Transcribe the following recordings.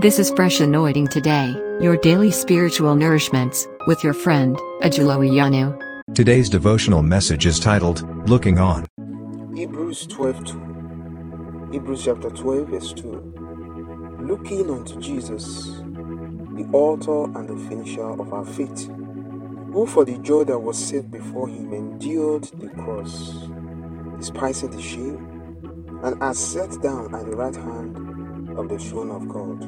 This is Fresh Anointing Today, your daily spiritual nourishments, with your friend, Ajulo Iyanu. Today's devotional message is titled, Looking On. Hebrews 12 2. Hebrews chapter 12, verse 2. Looking unto Jesus, the author and the finisher of our faith, who for the joy that was set before him endured the cross, despising the shame, and has sat down at the right hand of the throne of God.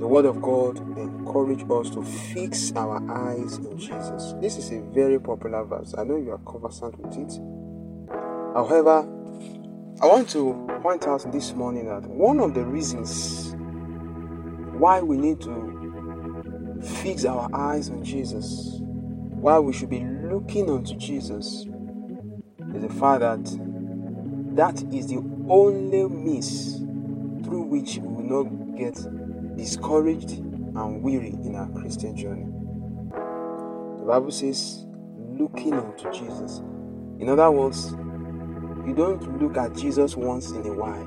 The Word of God encourages us to fix our eyes in Jesus. This is a very popular verse. I know you are conversant with it. However, I want to point out this morning that one of the reasons why we need to fix our eyes on Jesus, why we should be looking unto Jesus, is the fact that that is the only means through which we will not get discouraged and weary in our Christian journey. The Bible says, looking unto Jesus. In other words, you don't look at Jesus once in a while,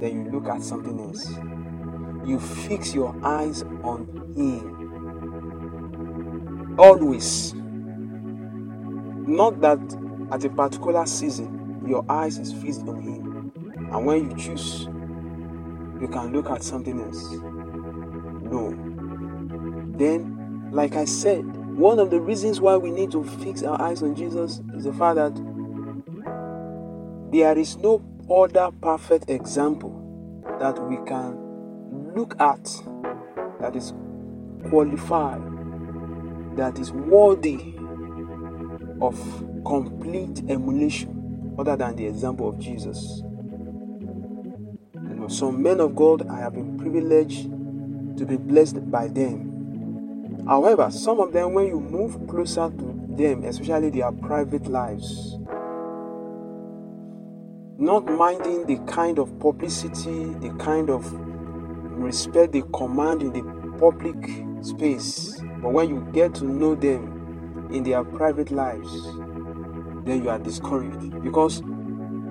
then you look at something else. You fix your eyes on Him. Always. Not that at a particular season your eyes is fixed on Him. And when you choose, you can look at something else. No. Then, like I said, one of the reasons why we need to fix our eyes on Jesus is the fact that there is no other perfect example that we can look at that is qualified, that is worthy of complete emulation other than the example of Jesus. Some men of God, I have been privileged to be blessed by them. However, some of them, when you move closer to them, especially their private lives, not minding the kind of publicity, the kind of respect they command in the public space, but when you get to know them in their private lives, then you are discouraged because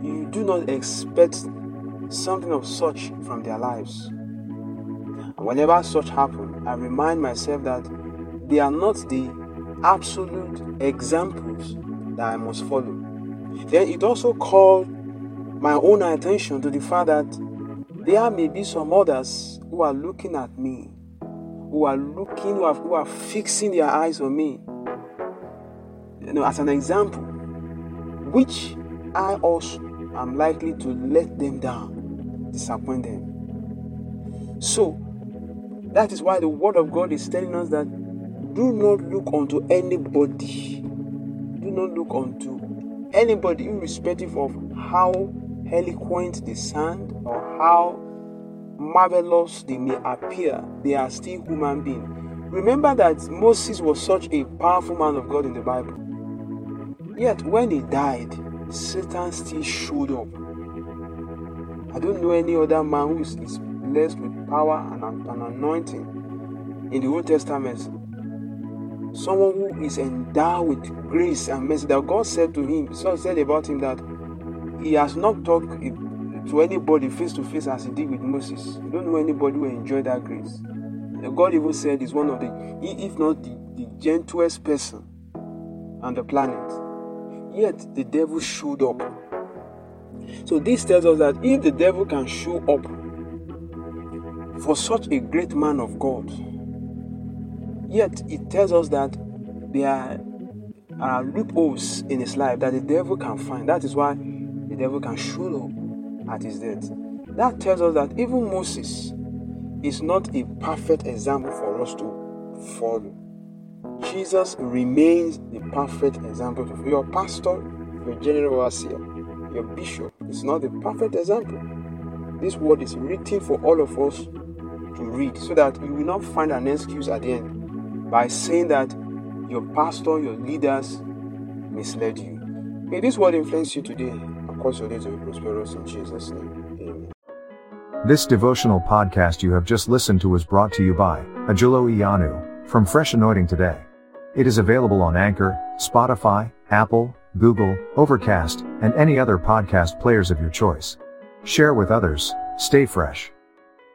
you do not expect something of such from their lives. Whenever such happen, I remind myself that they are not the absolute examples that I must follow. Then it also called my own attention to the fact that there may be some others who are looking at me, who are looking, who are, who are fixing their eyes on me. You know, as an example, which I also am likely to let them down, disappoint them. So, that is why the Word of God is telling us that do not look unto anybody. Do not look unto anybody, irrespective of how eloquent they sound or how marvelous they may appear. They are still human beings. Remember that Moses was such a powerful man of God in the Bible. Yet when he died, Satan still showed up. I don't know any other man who is, is blessed with power and an anointing in the Old Testament. Someone who is endowed with grace and mercy that God said to him, so said about him that he has not talked to anybody face to face as he did with Moses. You don't know anybody who enjoyed that grace. God even said he's one of the, if not the, the gentlest person on the planet. Yet the devil showed up. So this tells us that if the devil can show up for such a great man of God, yet it tells us that there are loopholes in his life that the devil can find. That is why the devil can show up at his death. That tells us that even Moses is not a perfect example for us to follow. Jesus remains the perfect example your pastor, your general overseer, your bishop is not the perfect example. This word is written for all of us to read so that you will not find an excuse at the end by saying that your pastor, your leaders misled you. May this word influence you today and cause your day to be prosperous in Jesus' name. Amen. This devotional podcast you have just listened to was brought to you by Ajulo Iyanu from Fresh Anointing Today. It is available on Anchor, Spotify, Apple, Google, Overcast, and any other podcast players of your choice. Share with others. Stay fresh.